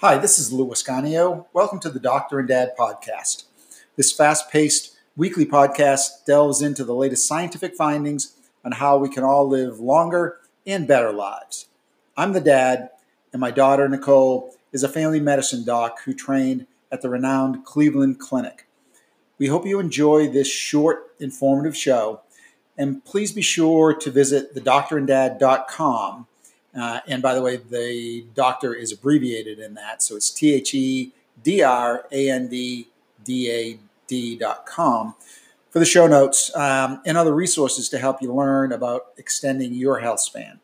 Hi, this is Lou Ascanio. Welcome to the Doctor and Dad podcast. This fast paced weekly podcast delves into the latest scientific findings on how we can all live longer and better lives. I'm the dad, and my daughter, Nicole, is a family medicine doc who trained at the renowned Cleveland Clinic. We hope you enjoy this short, informative show, and please be sure to visit thedoctoranddad.com uh, and by the way, the doctor is abbreviated in that. So it's T H E D R A N D D A D dot com for the show notes um, and other resources to help you learn about extending your health span.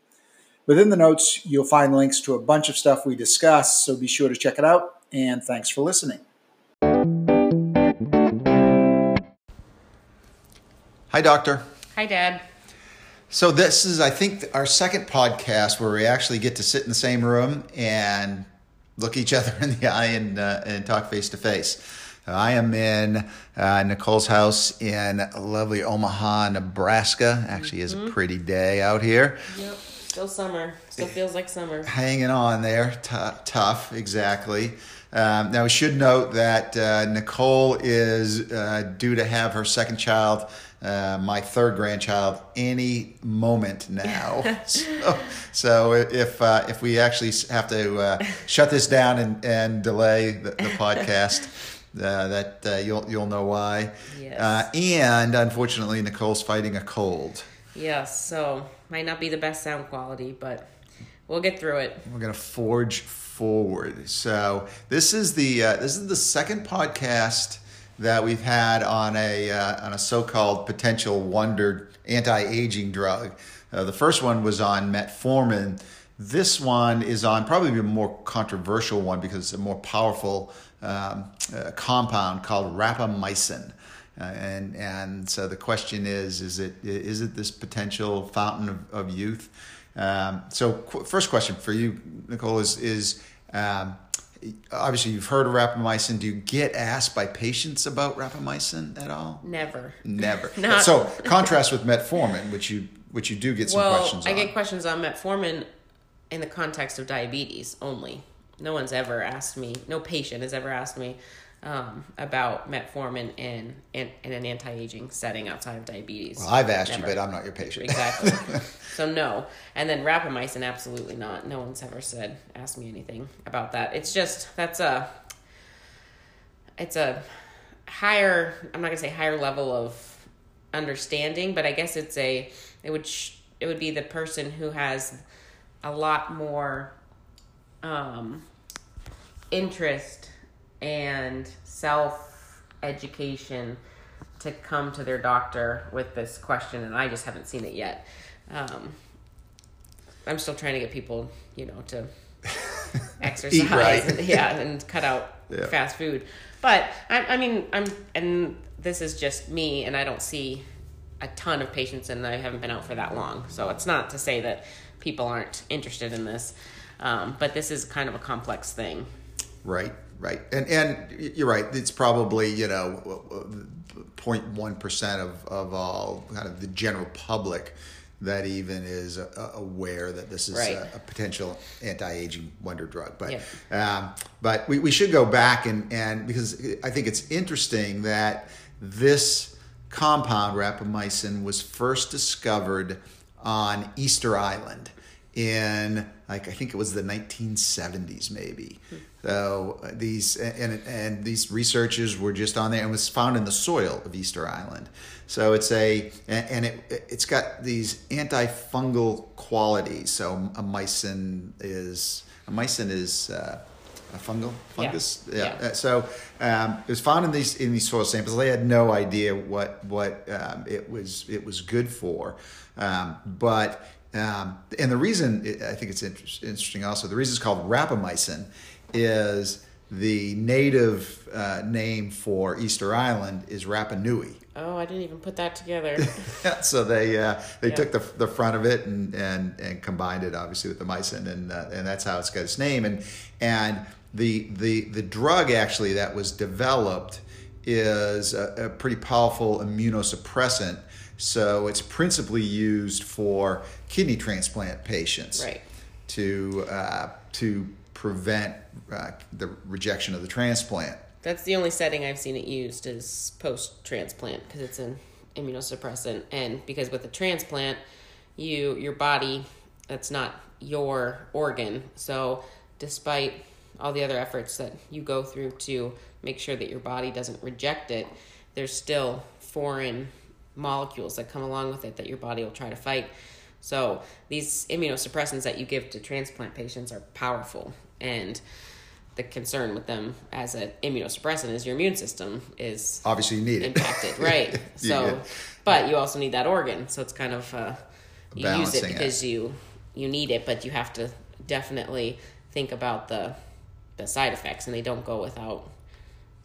Within the notes, you'll find links to a bunch of stuff we discuss, so be sure to check it out. And thanks for listening. Hi, Doctor. Hi, Dad. So this is, I think, our second podcast where we actually get to sit in the same room and look each other in the eye and uh, and talk face to face. I am in uh, Nicole's house in lovely Omaha, Nebraska. Actually, is mm-hmm. a pretty day out here. Yep, still summer. Still feels like summer. Hanging on there, T- tough, exactly. Um, now, we should note that uh, Nicole is uh, due to have her second child uh, my third grandchild any moment now. so, so, if uh, if we actually have to uh, shut this down and, and delay the, the podcast, uh, that uh, you'll you'll know why. Yes. and unfortunately, Nicole's fighting a cold. Yes, so might not be the best sound quality, but we'll get through it. We're gonna forge forward. So this is the this is the second podcast that we've had on a uh, on a so-called potential wonder anti-aging drug. Uh, the first one was on metformin. This one is on probably a more controversial one because it's a more powerful um, uh, compound called rapamycin. Uh, and and so the question is is it is it this potential fountain of, of youth? Um, so qu- first question for you, Nicole, is is um, obviously you've heard of rapamycin. Do you get asked by patients about rapamycin at all? Never. Never. so contrast with metformin, which you which you do get some well, questions. I on. get questions on metformin in the context of diabetes only. No one's ever asked me. No patient has ever asked me um, about metformin in, in, in an anti-aging setting outside of diabetes. Well, I've asked Never. you, but I'm not your patient. Exactly. so no, and then rapamycin, absolutely not. No one's ever said ask me anything about that. It's just that's a it's a higher. I'm not gonna say higher level of understanding, but I guess it's a it would sh- it would be the person who has a lot more um, interest and self education to come to their doctor with this question, and I just haven't seen it yet. Um, I'm still trying to get people, you know, to exercise, right. and, yeah, and cut out yeah. fast food. But I, I mean, I'm, and this is just me, and I don't see a ton of patients, and I haven't been out for that long. So it's not to say that people aren't interested in this, um, but this is kind of a complex thing. Right. Right, and and you're right. It's probably you know 0.1 percent of of all kind of the general public that even is uh, aware that this is right. a, a, potential anti-aging wonder drug. But yeah. um, but we, we should go back and and because I think it's interesting that this compound rapamycin was first discovered on Easter Island in like I think it was the 1970s maybe. Hmm. So uh, these and and these researchers were just on there and was found in the soil of Easter Island. So it's a and it it's got these antifungal qualities. So a mycin is a mycin is uh, a fungal fungus. Yeah. yeah. yeah. So um, it was found in these in these soil samples. They had no idea what what um, it was it was good for, um, but um, and the reason I think it's interesting also the reason it's called rapamycin is the native uh, name for Easter Island is Rapa Nui. Oh, I didn't even put that together. so they uh, they yeah. took the the front of it and and and combined it obviously with the mycin and uh, and that's how it's got its name and and the the the drug actually that was developed is a, a pretty powerful immunosuppressant. So it's principally used for kidney transplant patients. Right. To uh, to prevent uh, the rejection of the transplant. That's the only setting I've seen it used is post transplant because it's an immunosuppressant, and because with a transplant, you your body that's not your organ. So despite all the other efforts that you go through to make sure that your body doesn't reject it, there's still foreign molecules that come along with it that your body will try to fight. So these immunosuppressants that you give to transplant patients are powerful and the concern with them as an immunosuppressant is your immune system is obviously you need it impacted, right? So, yeah. but you also need that organ, so it's kind of uh, you Balancing use it because it. you you need it, but you have to definitely think about the the side effects, and they don't go without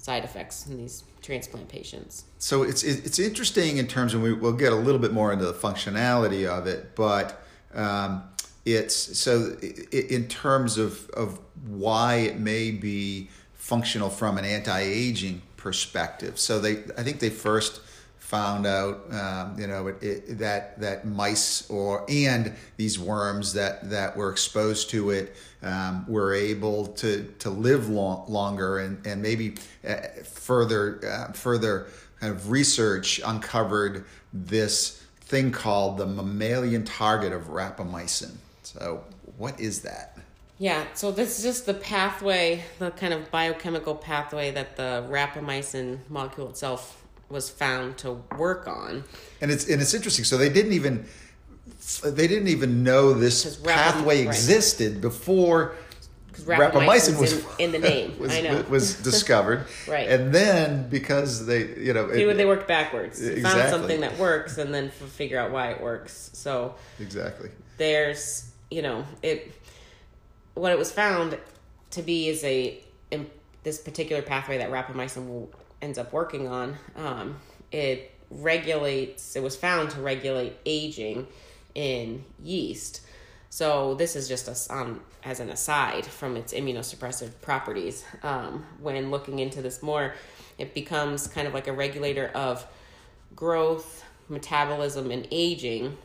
side effects in these transplant patients. So it's it's interesting in terms of we, will get a little bit more into the functionality of it, but um, it's so in terms of of why it may be functional from an anti-aging perspective. So they I think they first found out um, you know it, it, that that mice or and these worms that that were exposed to it um, were able to to live long, longer and and maybe uh, further uh, further kind of research uncovered this thing called the mammalian target of rapamycin. So what is that? Yeah, so this is just the pathway, the kind of biochemical pathway that the rapamycin molecule itself was found to work on. And it's and it's interesting. So they didn't even they didn't even know this pathway right. existed before rapamycin was in, in, the name. was, I know was discovered. right, and then because they, you know, it, they worked backwards. Exactly. Found something that works, and then figure out why it works. So exactly, there's, you know, it. What it was found to be is a in this particular pathway that rapamycin ends up working on, um, it regulates, it was found to regulate aging in yeast. So this is just a, um, as an aside from its immunosuppressive properties. Um, when looking into this more, it becomes kind of like a regulator of growth, metabolism, and aging.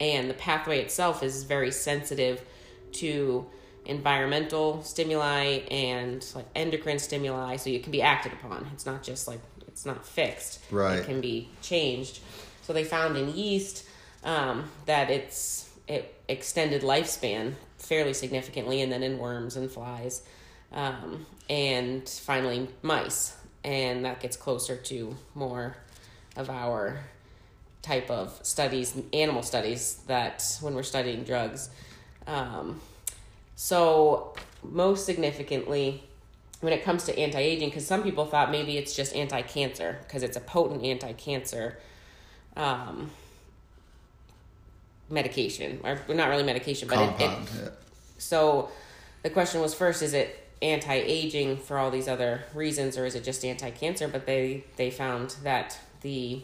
And the pathway itself is very sensitive to environmental stimuli and like endocrine stimuli so it can be acted upon. It's not just like it's not fixed. Right. it can be changed. So they found in yeast um, that it's it extended lifespan fairly significantly and then in worms and flies um, and finally mice. And that gets closer to more of our type of studies animal studies that when we're studying drugs um, so, most significantly, when it comes to anti aging, because some people thought maybe it's just anti cancer because it's a potent anti cancer um, medication, or not really medication, but Compound, it. it yeah. So, the question was first is it anti aging for all these other reasons, or is it just anti cancer? But they, they found that the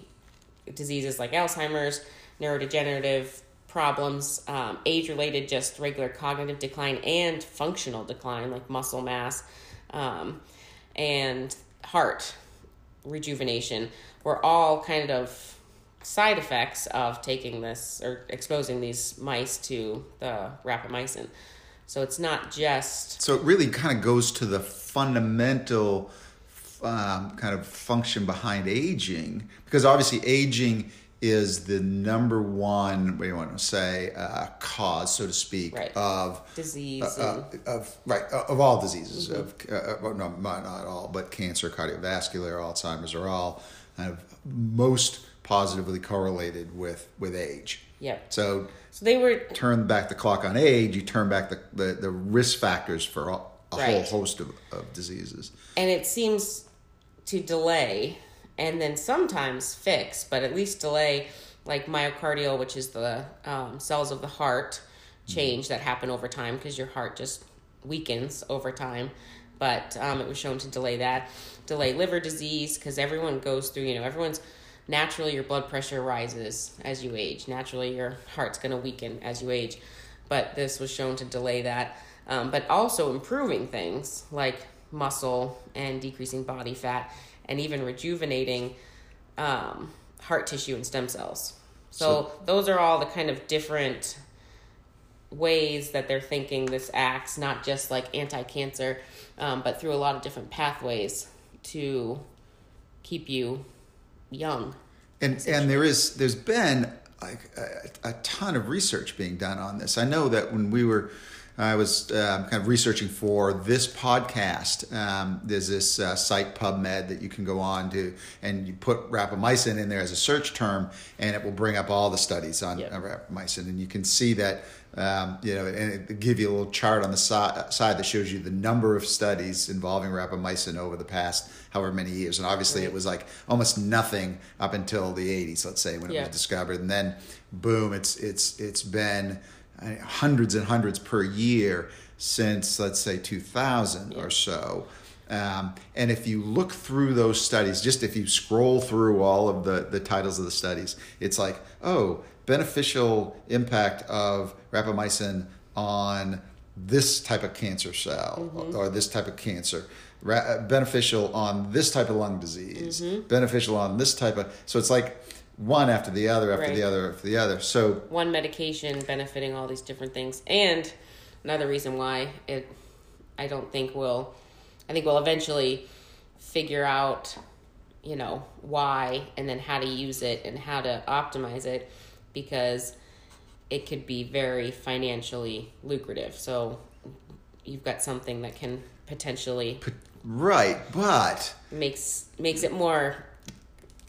diseases like Alzheimer's, neurodegenerative problems, um, age related, just regular cognitive decline and functional decline, like muscle mass um, and heart rejuvenation, were all kind of side effects of taking this or exposing these mice to the rapamycin. So it's not just. So it really kind of goes to the fundamental um, kind of function behind aging, because obviously aging is the number one, what do you want to say, uh, cause, so to speak, right. of disease, uh, uh, of right uh, of all diseases, mm-hmm. of uh, well, no, not, not all, but cancer, cardiovascular, Alzheimer's are all kind of most positively correlated with with age. Yep. So, so they were turn back the clock on age. You turn back the the, the risk factors for a, a right. whole host of, of diseases. And it seems to delay and then sometimes fix, but at least delay like myocardial, which is the um, cells of the heart change that happen over time because your heart just weakens over time. But um, it was shown to delay that, delay liver disease because everyone goes through, you know, everyone's naturally your blood pressure rises as you age. Naturally, your heart's going to weaken as you age. But this was shown to delay that, um, but also improving things like muscle and decreasing body fat and even rejuvenating um, heart tissue and stem cells. So, so, those are all the kind of different ways that they're thinking this acts, not just like anti cancer, um, but through a lot of different pathways to keep you young. And and there is there's been like a, a ton of research being done on this. I know that when we were I was um, kind of researching for this podcast. Um, there's this uh, site PubMed that you can go on to, and you put rapamycin in there as a search term, and it will bring up all the studies on Yep. uh, rapamycin, and you can see that. Um, you know, and it give you a little chart on the si- side that shows you the number of studies involving rapamycin over the past however many years. And obviously, it was like almost nothing up until the 80s, let's say, when it Yeah. was discovered, and then boom, it's it's it's been uh, hundreds and hundreds per year since let's say 2000 or so. Um, and if you look through those studies, just if you scroll through all of the, the titles of the studies, it's like, oh, beneficial impact of rapamycin on this type of cancer cell or this type of cancer. Ra- uh, beneficial on this type of lung disease, beneficial on this type of. So it's like one after the other, after Right. the other, after the other. So one medication benefiting all these different things and another reason why it i don't think will i think we'll eventually figure out you know why and then how to use it and how to optimize it because it could be very financially lucrative so you've got something that can potentially Right, but makes makes it more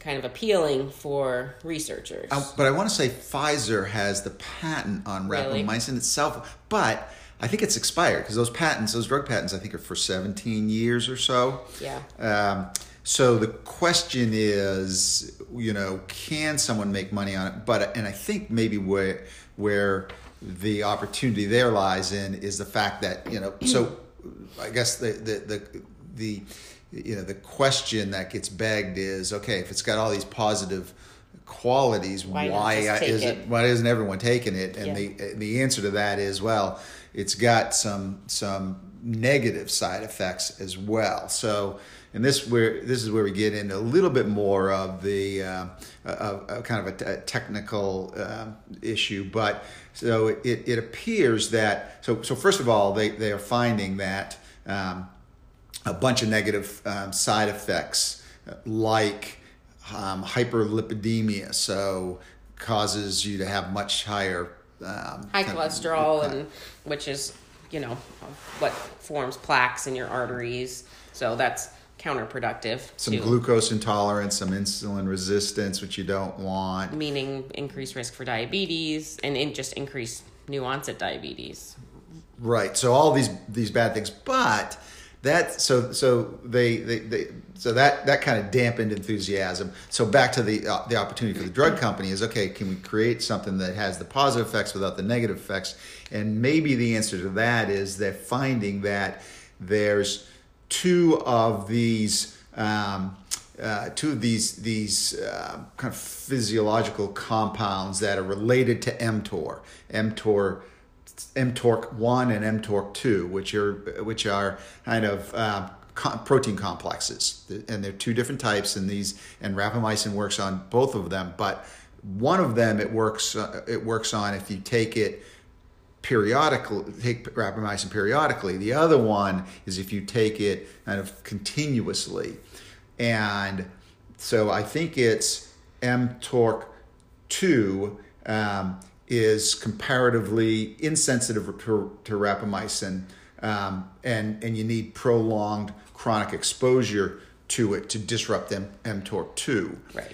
kind of appealing for researchers uh, but I want to say Pfizer has the patent on Really? rapamycin itself, but I think it's expired because those patents, those drug patents, I think are for 17 years or so. yeah Um, so the question is, you know, can someone make money on it? But and I think maybe where where the opportunity there lies in is the fact that you know. So I guess the the the, the you know the question that gets begged is okay if it's got all these positive qualities Why why, not is it? why isn't everyone taking it and Yeah. the the answer to that is well it's got some some negative side effects as well so and this where this is where we get into a little bit more of the uh, of, of kind of a, t- a technical um issue but so it, it appears that so so first of all they they are finding that um, a bunch of negative um, side effects uh, like um, hyperlipidemia, so causes you to have much higher um, high kind of- cholesterol and which is you know what forms plaques in your arteries so that's counterproductive some to glucose intolerance, some insulin resistance, which you don't want. meaning increased risk for diabetes and in just increased new onset diabetes Right. So all these these bad things, but that so so they they, they so that that kind of dampened enthusiasm. So back to the uh, the opportunity for the drug company is okay. Can we create something that has the positive effects without the negative effects? And maybe the answer to that is they're finding that there's two of these. Um, uh, two of these these uh, kind of physiological compounds that are related to mTOR, mTOR mTORC one and mTORC two, which are which are kind of um, co- protein complexes, and they're two different types. And these and rapamycin works on both of them, but one of them it works uh, it works on if you take it periodically take rapamycin periodically. The other one is if you take it kind of continuously, and so I think it's mTORC two um, is comparatively insensitive to, to rapamycin, um, and and you need prolonged chronic exposure to it to disrupt M- mTORC two. right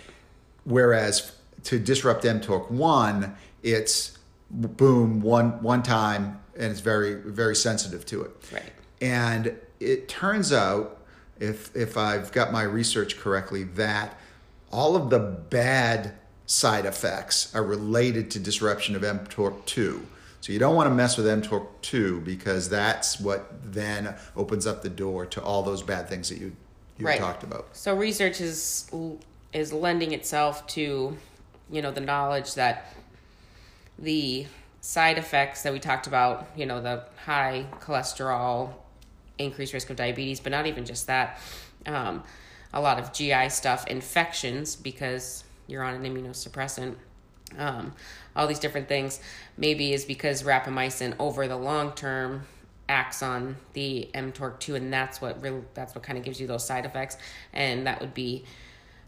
Whereas to disrupt mTORC one, it's boom one one time, and it's very very sensitive to it. right And it turns out, if if I've got my research correctly, that all of the bad side effects are related to disruption of mTORC2. So you don't want to mess with mTORC2 because that's what then opens up the door to all those bad things that you you Right. talked about. so research is is lending itself to you know the knowledge that the side effects that we talked about you know the high cholesterol increased risk of diabetes but not even just that um, a lot of gi stuff infections because you're on an immunosuppressant um, all these different things, maybe is because rapamycin over the long term acts on the mTORC2, and that's what really, that's what kind of gives you those side effects, and that would be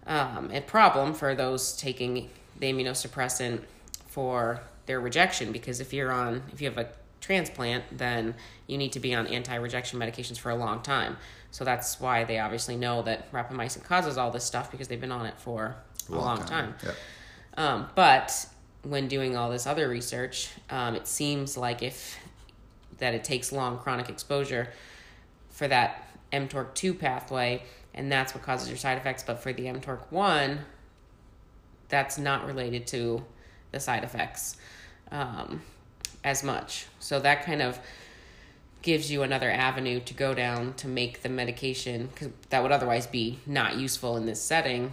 um, a problem for those taking the immunosuppressant for their rejection because if you're on if you have a transplant then you need to be on anti-rejection medications for a long time. So that's why they obviously know that rapamycin causes all this stuff because they've been on it for a long, long time, time. Yep. Um, but when doing all this other research um, it seems like if that it takes long chronic exposure for that mTORC2 pathway and that's what causes your side effects but for the mTORC1 that's not related to the side effects um, as much. So that kind of gives you another avenue to go down to make the medication cause that would otherwise be not useful in this setting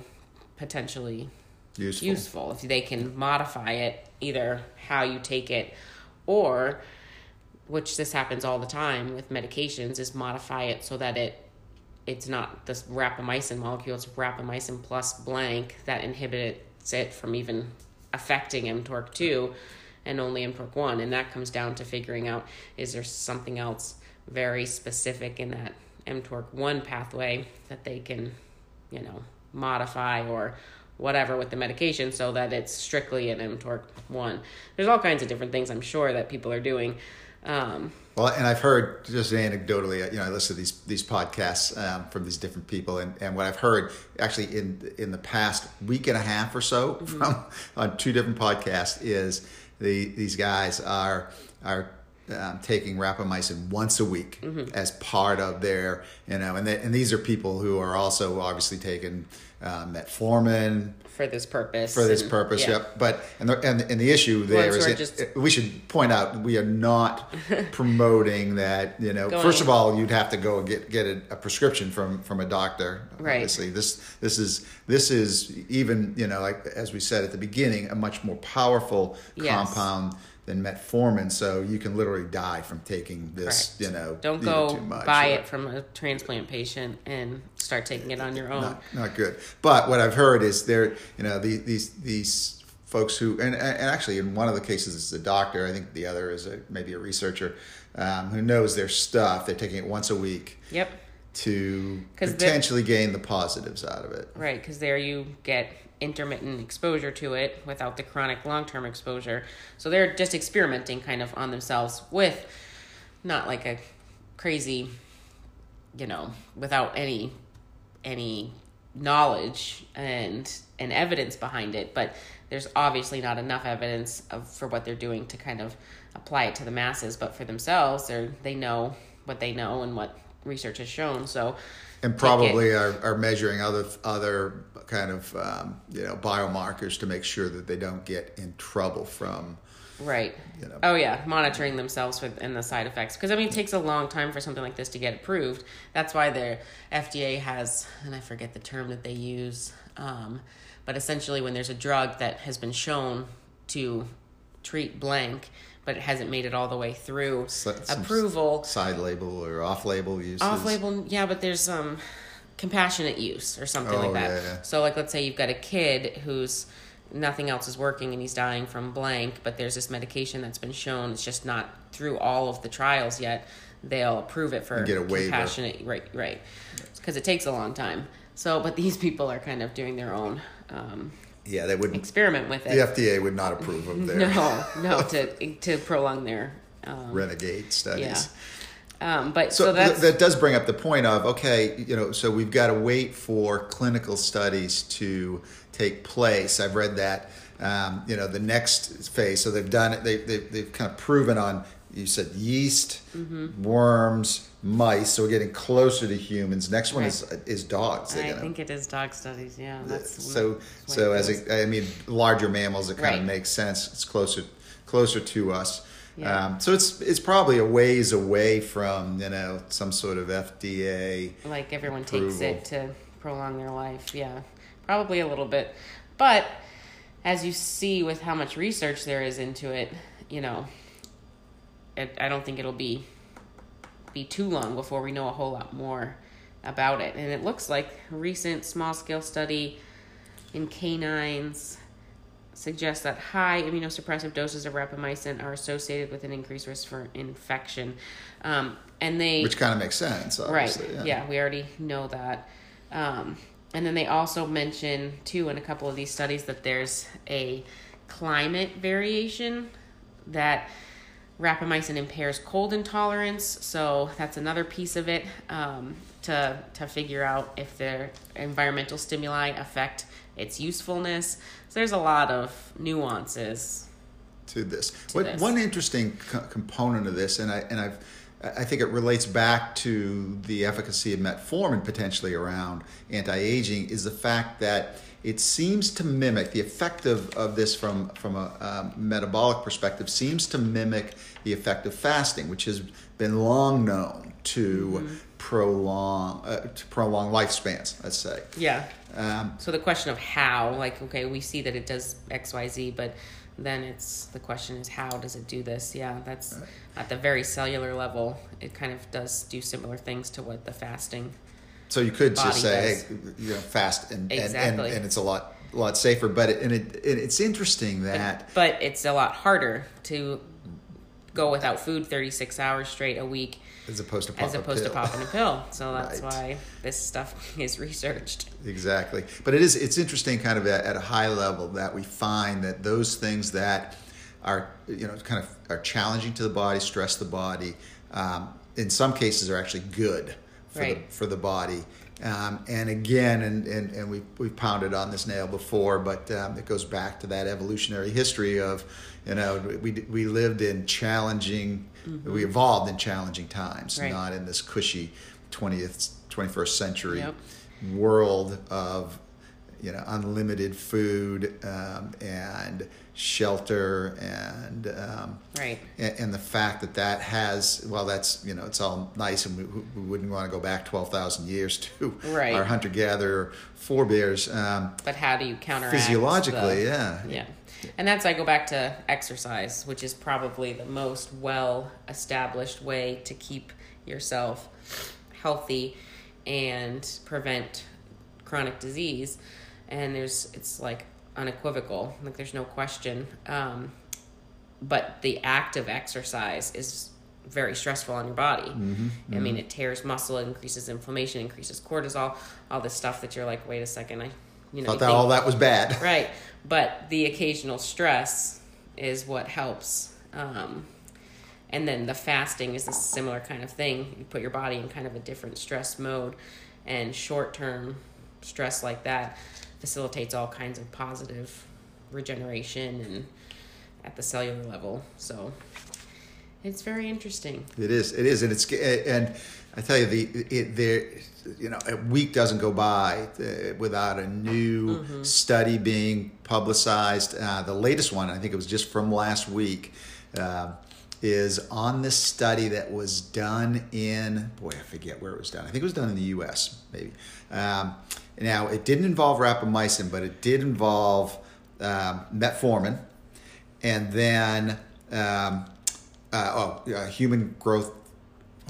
potentially useful. useful if they can modify it either how you take it or which this happens all the time with medications is modify it so that it it's not this rapamycin molecule it's rapamycin plus blank that inhibits it from even affecting mTORC2 and only mTORC1. And that comes down to figuring out is there something else very specific in that mTORC1 pathway that they can, you know, modify or whatever with the medication so that it's strictly an mTORC1. There's all kinds of different things I'm sure that people are doing. Um, well, and I've heard just anecdotally, you know, I listen to these these podcasts um, from these different people, and, and what I've heard actually in in the past week and a half or so mm-hmm. from on two different podcasts is the these guys are are um, taking rapamycin once a week mm-hmm. as part of their you know and they, and these are people who are also obviously taking um, metformin for this purpose. For this and, purpose, yeah. yep. But and the, and, and the issue there is, it, just... we should point out we are not promoting that. You know, Going first of all, you'd have to go and get get a, a prescription from from a doctor. Right. Obviously, this this is this is even you know like as we said at the beginning, a much more powerful yes. compound than metformin. So you can literally die from taking this. Correct. You know, don't go buy it from a transplant patient and start taking it on your own. Not, not good. But what I've heard is there, you know, these these these folks who, and, and actually in one of the cases it's a doctor. I think the other is a maybe a researcher um, who knows their stuff. They're taking it once a week. Yep. To potentially gain the positives out of it. Right, because there you get intermittent exposure to it without the chronic long term exposure. So they're just experimenting kind of on themselves with not like a crazy, you know, without any any knowledge and and evidence behind it, but there's obviously not enough evidence of for what they're doing to kind of apply it to the masses, but for themselves, they they know what they know and what research has shown. So and probably are, are measuring other other kind of um, you know biomarkers to make sure that they don't get in trouble from right. you know. oh yeah. Monitoring themselves with and the side effects. Because i mean it takes a long time for something like this to get approved. That's why the fda has and i forget the term that they use um, but essentially when there's a drug that has been shown to treat blank but it hasn't made it all the way through approval. Side label or off label use. Off label, yeah, but there's um compassionate use or something oh, like that. Yeah, yeah. So like let's say you've got a kid who's nothing else is working and he's dying from blank, but there's this medication that's been shown it's just not through all of the trials yet. They'll approve it for compassionate waiver. right right because it takes a long time. So, but these people are kind of doing their own um, yeah, they wouldn't experiment with it. The FDA would not approve of their no, no to to prolong their um, renegade studies. Yeah. Um, but so, so th- that does bring up the point of okay, you know, so we've got to wait for clinical studies to take place. I've read that. Um, you know, the next phase. So they've done it. They, they they've kind of proven on. You said yeast, mm-hmm. worms, mice, so we're getting closer to humans. Next one right. is is dogs. I gonna, think it is dog studies. Yeah, that's so. So as a, I mean, larger mammals, it kind right. of makes sense. It's closer closer to us. Yeah. Um, so it's it's probably a ways away from you know some sort of FDA. Like everyone approval. takes it to prolong their life. Yeah, probably a little bit, but as you see with how much research there is into it, you know, I don't think it'll be be too long before we know a whole lot more about it. And it looks like a recent small scale study in canines suggests that high immunosuppressive doses of rapamycin are associated with an increased risk for infection. Um, and they Which kind of makes sense, right, obviously. yeah. we already know that. Um, and then they also mention too in a couple of these studies that there's a climate variation that rapamycin impairs cold intolerance so that's another piece of it um, to to figure out if the environmental stimuli affect its usefulness so there's a lot of nuances to this. To what, this. One interesting co- component of this, and I and I've I think it relates back to the efficacy of metformin potentially around anti-aging, is the fact that it seems to mimic the effect of, of this from from a um, metabolic perspective seems to mimic the effect of fasting, which has been long known to prolong uh, to prolong lifespans. Let's say. yeah Um, so the question of how like okay we see that it does xyz but then it's the question is how does it do this yeah that's at the very cellular level it kind of does do similar things to what the fasting So you could just say, does. hey, you know, fast and, and, and, and it's a lot a lot safer. But it, and it, it, it's interesting that but it's a lot harder to go without food 36 hours straight a week as opposed to pop as opposed to popping a pill so that's Right. why this stuff is researched exactly. But it is it's interesting, kind of at, at a high level, that we find that those things that are you know kind of are challenging to the body, stress the body, um, in some cases are actually good for Right. the for the body. Um, and again, and, and, and we we've pounded on this nail before, but um, it goes back to that evolutionary history of, you know, we we lived in challenging, we evolved in challenging times, Mm-hmm. Right. not in this cushy twentieth twenty first century Yep. world of you know unlimited food um, and shelter and um, right and, and the fact that that has well that's you know it's all nice and we, we wouldn't want to go back 12,000 years to Right. our hunter gatherer forebears um, but how do you counteract physiologically the- yeah Yeah. And that's I go back to exercise, which is probably the most well established way to keep yourself healthy and prevent chronic disease. And there's it's like unequivocal, like there's no question. Um, but the act of exercise is very stressful on your body. Mm-hmm, I mean, it tears muscle, it increases inflammation, increases cortisol, all this stuff that you're like, wait a second, I, you know, thought you that think- all that was bad Right. But the occasional stress is what helps. Um, and then the fasting is a similar kind of thing. You put your body in kind of a different stress mode, and short term stress like that facilitates all kinds of positive regeneration and at the cellular level. So it's very interesting. It is. It is, and it's and I tell you the it there. You know, a week doesn't go by uh, without a new study being publicized. Uh, the latest one, I think it was just from last week, uh, is on this study that was done in boy, I forget where it was done. I think it was done in the U.S. Maybe. Um, now, it didn't involve rapamycin, but it did involve um, metformin, and then um, uh, oh, uh, human growth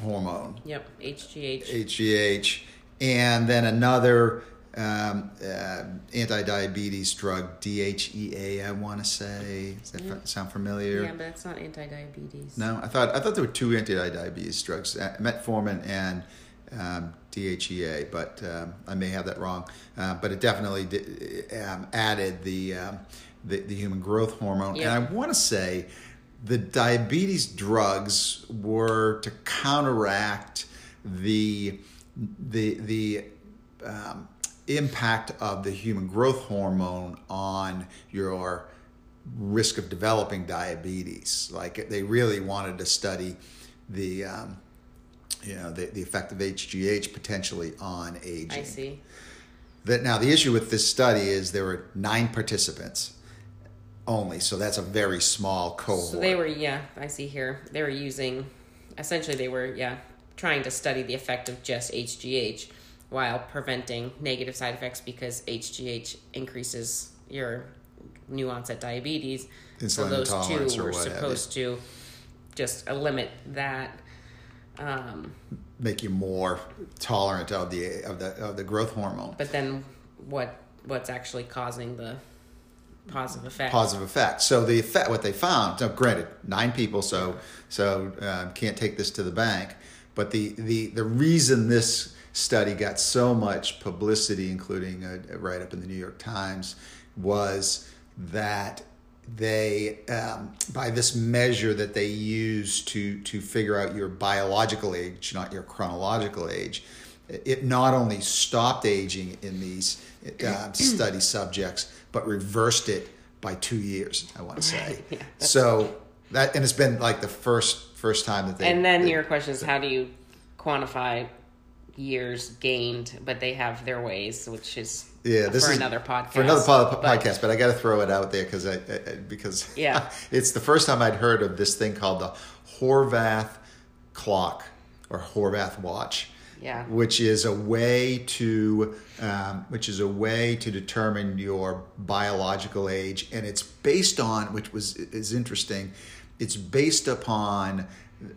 hormone, Yep. HGH. HGH, and then another um, uh, anti-diabetes drug, DHEA. I want to say. Does that f- sound familiar? Yeah, but it's not anti diabetes. No, I thought I thought there were two anti-diabetes drugs, uh, metformin and um, DHEA, but um, I may have that wrong. Uh, but it definitely did, um, added the, um, the the human growth hormone, Yeah. and I want to say the diabetes drugs were to counteract the the the um, impact of the human growth hormone on your risk of developing diabetes. Like they really wanted to study the, um, you know, the, the effect of HGH potentially on aging. I see. That now the issue with this study is there were nine participants only, so that's a very small cohort. So they were, yeah, I see here. They were using, essentially, they were, yeah, trying to study the effect of just HGH while preventing negative side effects because HGH increases your new onset diabetes. so Insulin those intolerance two were what have you. supposed to just limit that. Um, make you more tolerant of the of the of the growth hormone. but then what what's actually causing the positive effect. positive effect. So the effect, what they found, now granted, nine people, so so um, can't take this to the bank, but the the the reason this study got so much publicity, including a, a write up in the New York Times, was that they um, by this measure that they use to to figure out your biological age, not your chronological age, it not only stopped aging in these uh, study subjects, but reversed it by two years. I want to say. Yeah. So that and it's been like the first first time that they. and then they- your question is, how do you quantify years gained? But they have their ways, which is yeah, this for is another podcast. For another pod- But- podcast, but I got to throw it out there because I, I because Yeah. it's the first time I'd heard of this thing called the Horvath clock or Horvath watch. Yeah. which is a way to um, which is a way to determine your biological age, and it's based on which was is interesting. It's based upon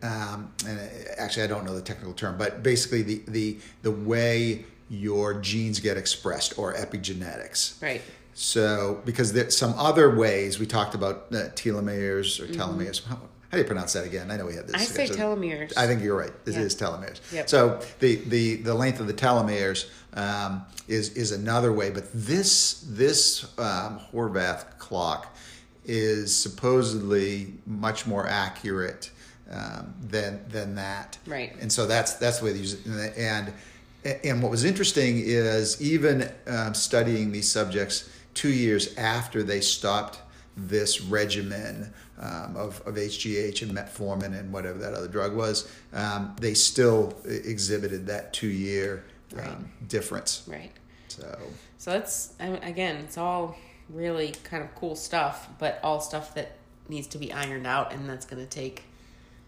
um, and actually I don't know the technical term, but basically the the the way your genes get expressed or epigenetics. Right. So, because there's some other ways we talked about uh, telomeres or telomeres. How, how do you pronounce that again? I know we had this. Mm-hmm. I say so- telomeres. I think you're right. It Yeah. is telomeres. Yep. So the, the the length of the telomeres um, is is another way, but this this um, Horvath clock is supposedly much more accurate um, than than that. Right. And so that's that's the way they use it. And and what was interesting is even um, studying these subjects two years after they stopped this regimen um, of, of HGH and metformin and whatever that other drug was, um, they still exhibited that two year um, Right. difference. Right. So So that's again, it's all really kind of cool stuff, but all stuff that needs to be ironed out, and that's going to take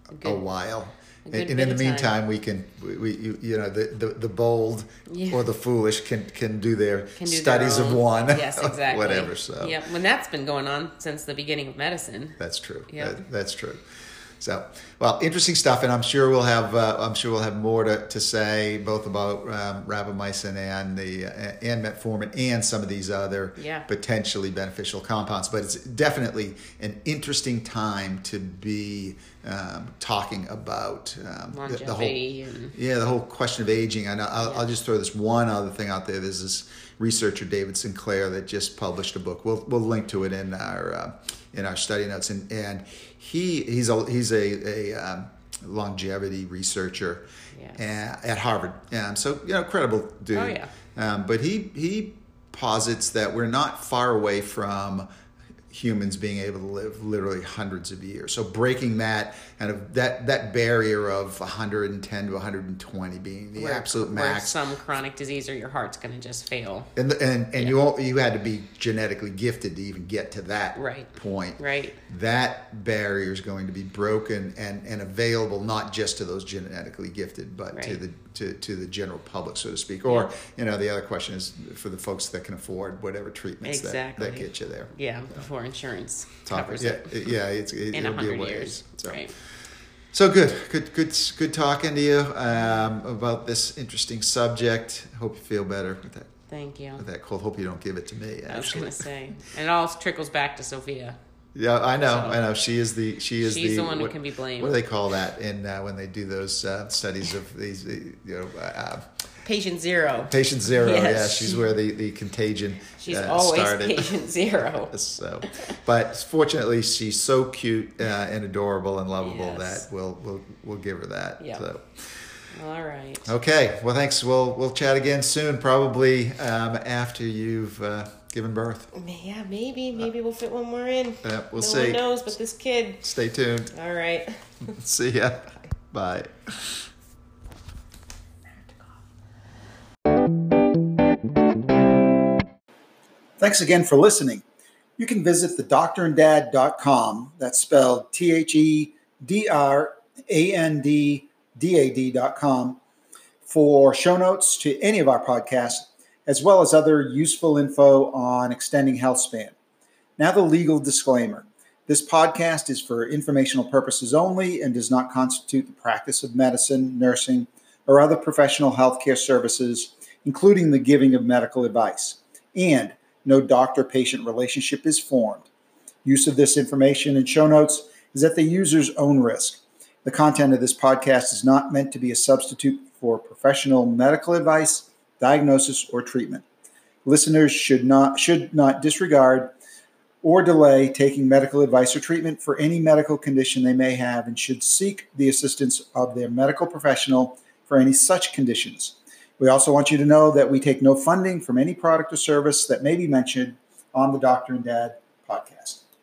a good a while. And, and in the meantime, we can, we, we you, you know, the, the, the bold Yeah. or the foolish can, can do their can do their studies of one. Yes, exactly. whatever. So yeah, when that's been going on since the beginning of medicine. That's true. Yeah. That- that's true. So, well, interesting stuff, and I'm sure we'll have uh, I'm sure we'll have more to, to say both about um, rapamycin and the uh, and metformin and some of these other Yeah. potentially beneficial compounds. But it's definitely an interesting time to be um, talking about um, the- the, whole and yeah, the whole question of aging. And I'll, I'll just throw this one other thing out there. There's this researcher, David Sinclair, that just published a book. We'll, we'll link to it in our uh, in our study notes. And and he he's a he's a, a um, longevity researcher a- at Harvard. Um, so you know, credible dude. Oh, yeah. Um, but he he posits that we're not far away from humans being able to live literally hundreds of years. So breaking that kind of that that barrier of 110 to 120 being the where, absolute max. some chronic disease or your heart's going to just fail. and the, and and Yeah. you all, you had to be genetically gifted to even get to that Right. point. Right. That barrier is going to be broken and, and available not just to those genetically gifted, but to the to, to the general public, so to speak. Or you know, the other question is for the folks that can afford whatever treatments that, Exactly. that get you there. Yeah, before insurance Talk- covers yeah, it yeah, it's it, In it'll be a ways. years. So. Right. So good, good, good, good talking to you um, about this interesting subject. Hope you feel better with that Thank you. with that cold. Hope you don't give it to me. I was going to say, and it all trickles back to Sophia. Yeah, I know, So- I know. She is the she is She's the, the one who can be blamed. What do they call that in uh, when they do those uh, studies of these? uh, You know, uh, Patient zero. patient zero. Yes. Yeah, she's where the the contagion She's uh, always started. patient zero. So, but fortunately, she's so cute uh, and adorable and lovable Yes. that we'll we'll we'll give her that. Yep. So. All right. Okay. Well, thanks. We'll we'll chat again soon, probably um, after you've uh, given birth. Yeah, maybe. Maybe we'll fit one more in. Uh, we'll no see. one knows but this kid. Stay tuned. All right. See ya. Bye. Thanks again for listening. You can visit thedoctoranddad.com, that's spelled T H E D R A N D D A D.com, for show notes to any of our podcasts, as well as other useful info on extending health span. Now, the legal disclaimer this podcast is for informational purposes only and does not constitute the practice of medicine, nursing, or other professional healthcare services, including the giving of medical advice. And no doctor patient relationship is formed. Use of this information and show notes is at the user's own risk. The content of this podcast is not meant to be a substitute for professional medical advice, diagnosis, or treatment. Listeners should not should not disregard or delay taking medical advice or treatment for any medical condition they may have and should seek the assistance of their medical professional for any such conditions. We also want you to know that we take no funding from any product or service that may be mentioned on the Doctor and Dad